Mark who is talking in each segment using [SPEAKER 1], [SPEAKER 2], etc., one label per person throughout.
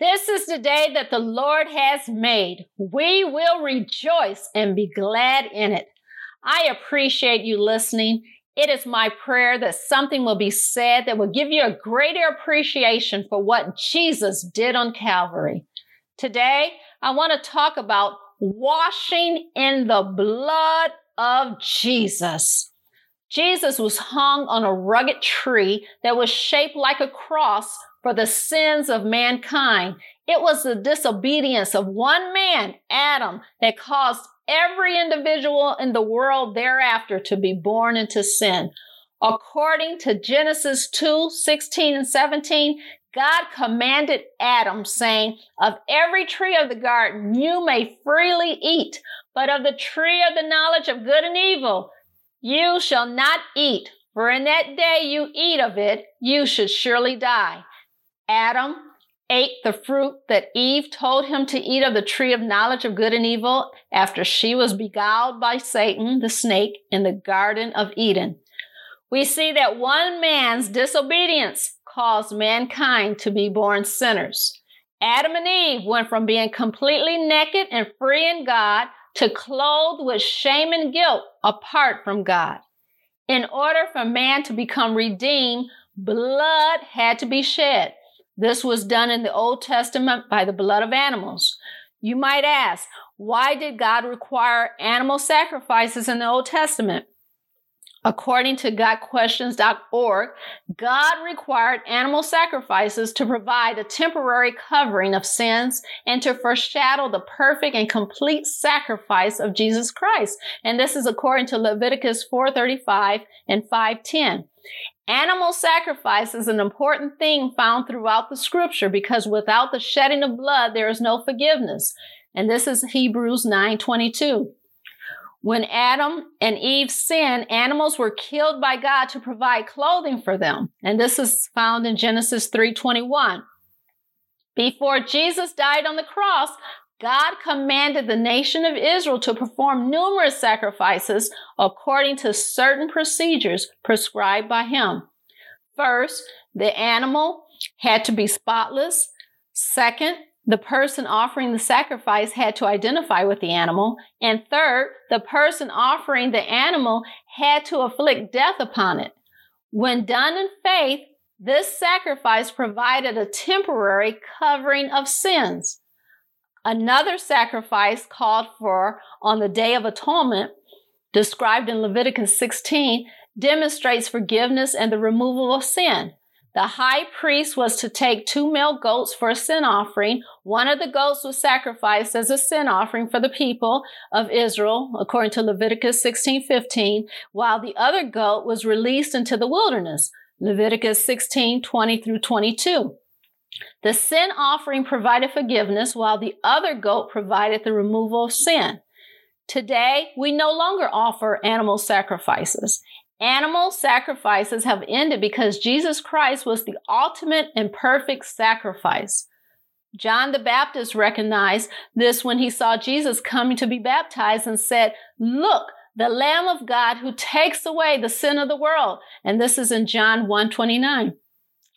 [SPEAKER 1] This is the day that the Lord has made. We will rejoice and be glad in it. I appreciate you listening. It is my prayer that something will be said that will give you a greater appreciation for what Jesus did on Calvary. Today, I want to talk about washing in the blood of Jesus. Jesus was hung on a rugged tree that was shaped like a cross for the sins of mankind. It was the disobedience of one man, Adam, that caused every individual in the world thereafter to be born into sin. According to Genesis 2 16 and 17, God commanded Adam, saying, Of every tree of the garden you may freely eat, but of the tree of the knowledge of good and evil you shall not eat, for in that day you eat of it, you should surely die. Adam ate the fruit that Eve told him to eat of the tree of knowledge of good and evil after she was beguiled by Satan, the snake, in the Garden of Eden. We see that one man's disobedience caused mankind to be born sinners. Adam and Eve went from being completely naked and free in God to clothed with shame and guilt apart from God. In order for man to become redeemed, blood had to be shed. This was done in the Old Testament by the blood of animals. You might ask, why did God require animal sacrifices in the Old Testament? According to GotQuestions.org, God required animal sacrifices to provide a temporary covering of sins and to foreshadow the perfect and complete sacrifice of Jesus Christ. And this is according to Leviticus 4:35 and 5:10. Animal sacrifice is an important thing found throughout the scripture because without the shedding of blood, there is no forgiveness. And this is Hebrews 9:22. When Adam and Eve sinned, animals were killed by God to provide clothing for them. And this is found in Genesis 3:21. Before Jesus died on the cross, God commanded the nation of Israel to perform numerous sacrifices according to certain procedures prescribed by him. First, the animal had to be spotless. Second, the person offering the sacrifice had to identify with the animal. And third, the person offering the animal had to afflict death upon it. When done in faith, this sacrifice provided a temporary covering of sins. Another sacrifice called for on the Day of Atonement, described in Leviticus 16, demonstrates forgiveness and the removal of sin. The high priest was to take two male goats for a sin offering. One of the goats was sacrificed as a sin offering for the people of Israel, according to Leviticus 16 15, while the other goat was released into the wilderness, Leviticus 16 20 through 22. The sin offering provided forgiveness, while the other goat provided the removal of sin. Today, we no longer offer animal sacrifices. Animal sacrifices have ended because Jesus Christ was the ultimate and perfect sacrifice. John the Baptist recognized this when he saw Jesus coming to be baptized and said, Look, the Lamb of God who takes away the sin of the world. And this is in John 129.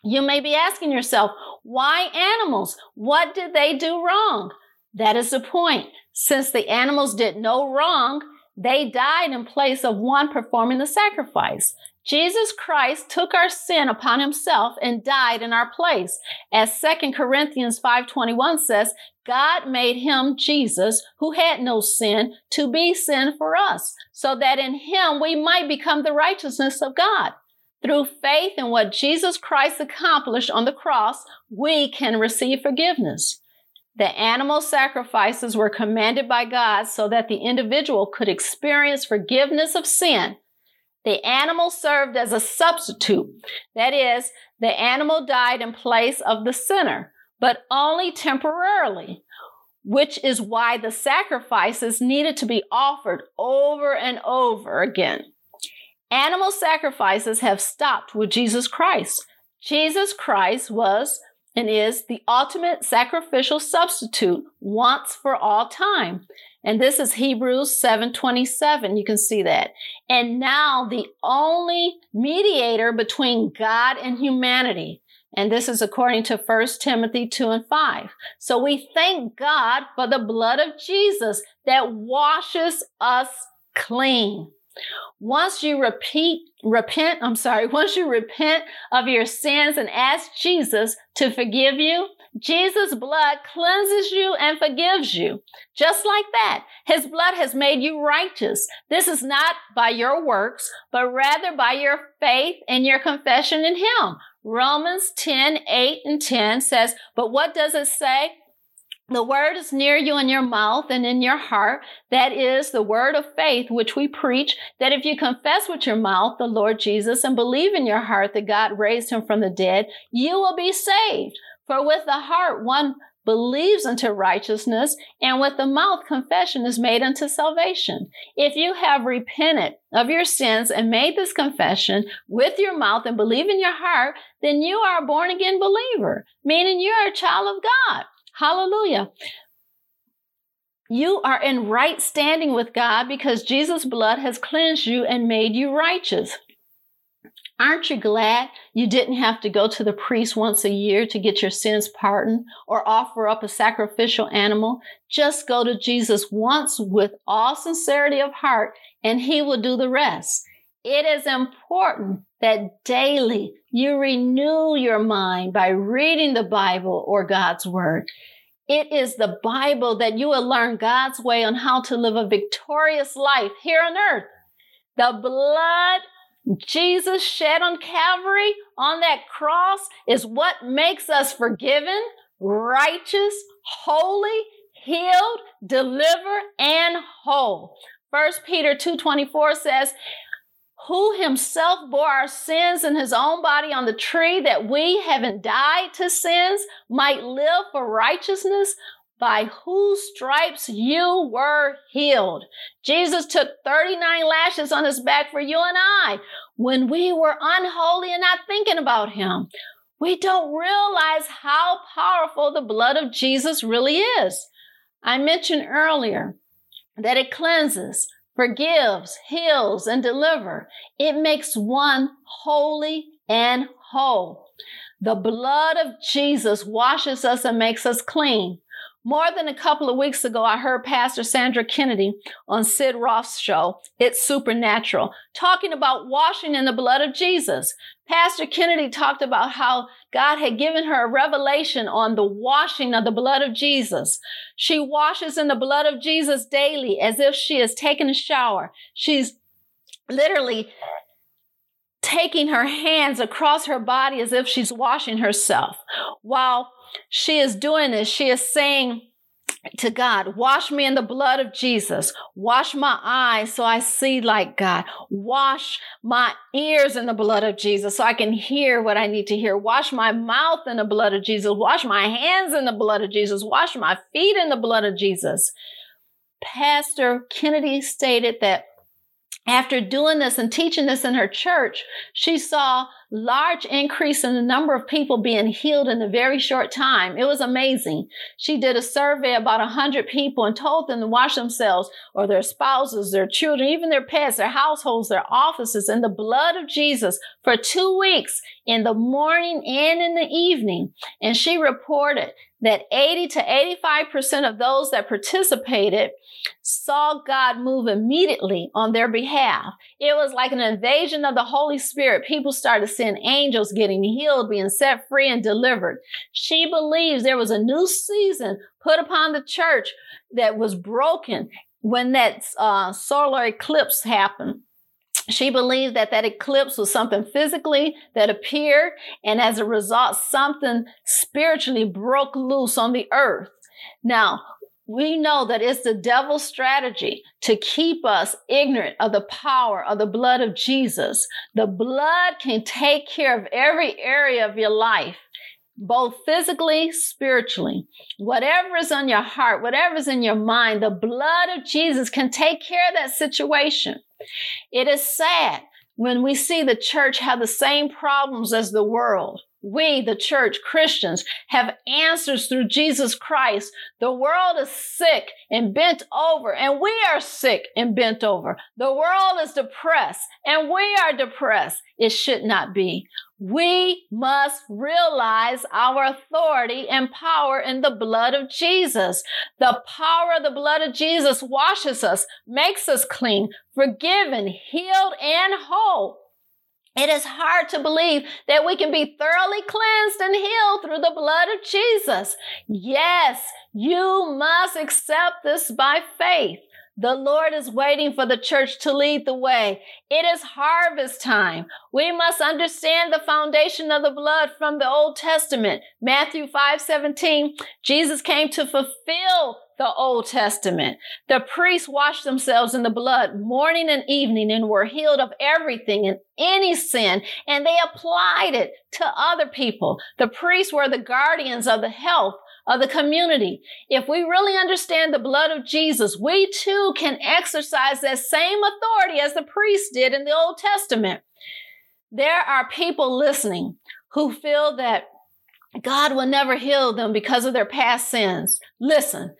[SPEAKER 1] You may be asking yourself, why animals? What did they do wrong? That is the point. Since the animals did no wrong, they died in place of one performing the sacrifice. Jesus Christ took our sin upon himself and died in our place. As 2 Corinthians 5:21 says, God made him Jesus who had no sin to be sin for us, so that in him we might become the righteousness of God. Through faith in what Jesus Christ accomplished on the cross, we can receive forgiveness. The animal sacrifices were commanded by God so that the individual could experience forgiveness of sin. The animal served as a substitute. That is, the animal died in place of the sinner, but only temporarily. which is why the sacrifices needed to be offered over and over again. Animal sacrifices have stopped with Jesus Christ. Jesus Christ was and is the ultimate sacrificial substitute once for all time. And this is Hebrews 7:27. You can see that. And now the only mediator between God and humanity. And this is according to 1 Timothy 2 and 5. So we thank God for the blood of Jesus that washes us clean. Once you repeat, repent, I'm sorry, once you repent of your sins and ask Jesus to forgive you, Jesus' blood cleanses you and forgives you. Just like that. His blood has made you righteous. This is not by your works, but rather by your faith and your confession in Him. Romans 10, 8 and 10 says, but what does it say? The word is near you in your mouth and in your heart. That is the word of faith which we preach, that if you confess with your mouth the Lord Jesus and believe in your heart that God raised him from the dead, you will be saved. For with the heart one believes unto righteousness, and with the mouth confession is made unto salvation. If you have repented of your sins and made this confession with your mouth and believe in your heart, then you are a born again believer, meaning you are a child of God. Hallelujah. You are in right standing with God because Jesus' blood has cleansed you and made you righteous. Aren't you glad you didn't have to go to the priest once a year to get your sins pardoned or offer up a sacrificial animal? Just go to Jesus once with all sincerity of heart and he will do the rest. It is important that daily you renew your mind by reading the Bible or God's Word. It is the Bible that you will learn God's way on how to live a victorious life here on earth. The blood Jesus shed on Calvary on that cross is what makes us forgiven, righteous, holy, healed, delivered, and whole. First Peter 2:24 says, who himself bore our sins in his own body on the tree that we, having died to sins, might live for righteousness, by whose stripes you were healed. Jesus took 39 lashes on his back for you and I when we were unholy and not thinking about him. We don't realize how powerful the blood of Jesus really is. I mentioned earlier that it cleanses, forgives, heals, and delivers. It makes one holy and whole. The blood of Jesus washes us and makes us clean. More than a couple of weeks ago, I heard Pastor Sandra Kennedy on Sid Roth's show, It's Supernatural, talking about washing in the blood of Jesus. Pastor Kennedy talked about how God had given her a revelation on the washing of the blood of Jesus. She washes in the blood of Jesus daily as if she is taking a shower. She's literally taking her hands across her body as if she's washing herself. While she is doing this, she is saying, to God, wash me in the blood of Jesus. Wash my eyes so I see like God. Wash my ears in the blood of Jesus so I can hear what I need to hear. Wash my mouth in the blood of Jesus. Wash my hands in the blood of Jesus. Wash my feet in the blood of Jesus. Pastor Kennedy stated that after doing this and teaching this in her church, she saw large increase in the number of people being healed in a very short time. It was amazing. She did a survey about 100 people and told them to wash themselves or their spouses, their children, even their pets, their households, their offices in the blood of Jesus for two weeks in the morning and in the evening. And she reported that 80 to 85% of those that participated saw God move immediately on their behalf. It was like an invasion of the Holy Spirit. People started seeing angels getting healed, being set free and delivered. She believes there was a new season put upon the church that was broken when that uh, solar eclipse happened. She believed that that eclipse was something physically that appeared, and as a result, something spiritually broke loose on the earth. Now, we know that it's the devil's strategy to keep us ignorant of the power of the blood of Jesus. The blood can take care of every area of your life. Both physically, spiritually. Whatever is on your heart, whatever is in your mind, the blood of Jesus can take care of that situation. It is sad when we see the church have the same problems as the world. We, the church, Christians, have answers through Jesus Christ. The world is sick and bent over, and we are sick and bent over. The world is depressed, and we are depressed. It should not be. We must realize our authority and power in the blood of Jesus. The power of the blood of Jesus washes us, makes us clean, forgiven, healed, and whole. It is hard to believe that we can be thoroughly cleansed and healed through the blood of Jesus. Yes, you must accept this by faith. The Lord is waiting for the church to lead the way. It is harvest time. We must understand the foundation of the blood from the Old Testament. Matthew 5 17, Jesus came to fulfill the Old Testament. The priests washed themselves in the blood morning and evening and were healed of everything and any sin, and they applied it to other people. The priests were the guardians of the health of the community. If we really understand the blood of Jesus, we too can exercise that same authority as the priests did in the Old Testament. There are people listening who feel that God will never heal them because of their past sins. Listen,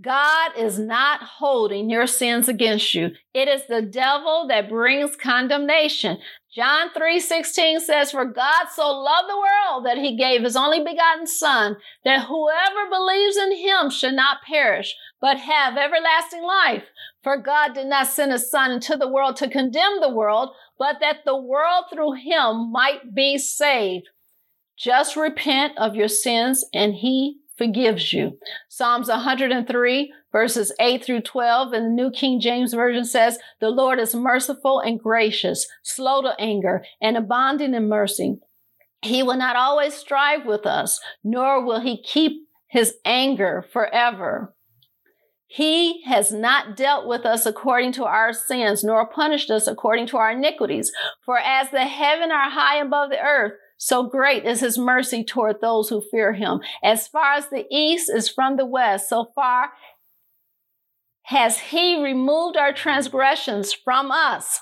[SPEAKER 1] God is not holding your sins against you. It is the devil that brings condemnation. John 3:16 says for God so loved the world that he gave his only begotten son that whoever believes in him should not perish but have everlasting life. For God did not send his son into the world to condemn the world, but that the world through him might be saved. Just repent of your sins and he forgives you. Psalms 103 verses 8 through 12 in the New King James Version says, The Lord is merciful and gracious, slow to anger, and abounding in mercy. He will not always strive with us, nor will he keep his anger forever. He has not dealt with us according to our sins, nor punished us according to our iniquities. For as the heaven are high above the earth, so great is his mercy toward those who fear him. As far as the east is from the west, so far has he removed our transgressions from us.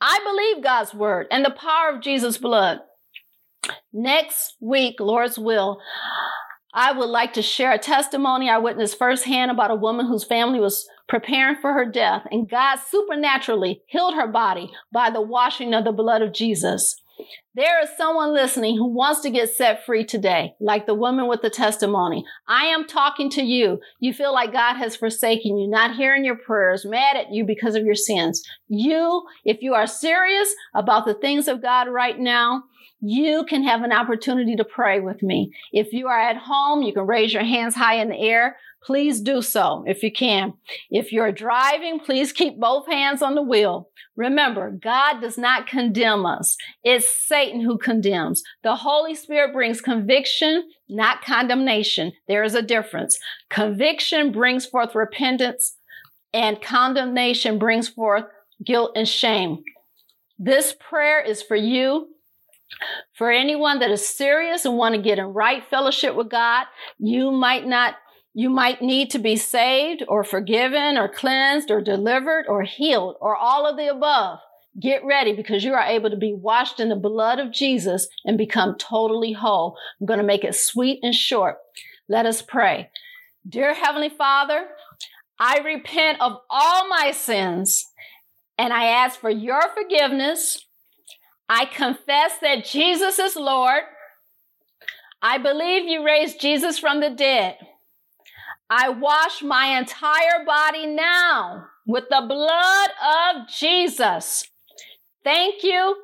[SPEAKER 1] I believe God's word and the power of Jesus' blood. Next week, Lord's will, I would like to share a testimony I witnessed firsthand about a woman whose family was preparing for her death, and God supernaturally healed her body by the washing of the blood of Jesus. There is someone listening who wants to get set free today, like the woman with the testimony. I am talking to you. You feel like God has forsaken you, not hearing your prayers, mad at you because of your sins. You, if you are serious about the things of God right now, you can have an opportunity to pray with me. If you are at home, you can raise your hands high in the air. Please do so if you can. If you're driving, please keep both hands on the wheel. Remember, God does not condemn us. It's Satan who condemns. The Holy Spirit brings conviction, not condemnation. There is a difference. Conviction brings forth repentance and condemnation brings forth guilt and shame. This prayer is for you for anyone that is serious and want to get in right fellowship with God, you might not you might need to be saved or forgiven or cleansed or delivered or healed or all of the above. Get ready because you are able to be washed in the blood of Jesus and become totally whole. I'm going to make it sweet and short. Let us pray. Dear Heavenly Father, I repent of all my sins and I ask for your forgiveness. I confess that Jesus is Lord. I believe you raised Jesus from the dead. I wash my entire body now with the blood of Jesus. Thank you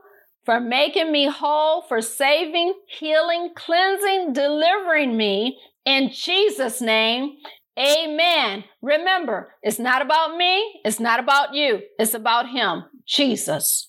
[SPEAKER 1] for making me whole, for saving, healing, cleansing, delivering me. In Jesus' name, amen. Remember, it's not about me, it's not about you, it's about Him, Jesus.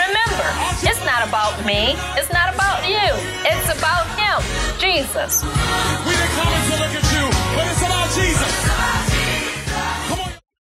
[SPEAKER 1] Remember, it's not about me. It's not about you. It's about Him, Jesus.
[SPEAKER 2] We didn't come to look at you, but it's about Jesus.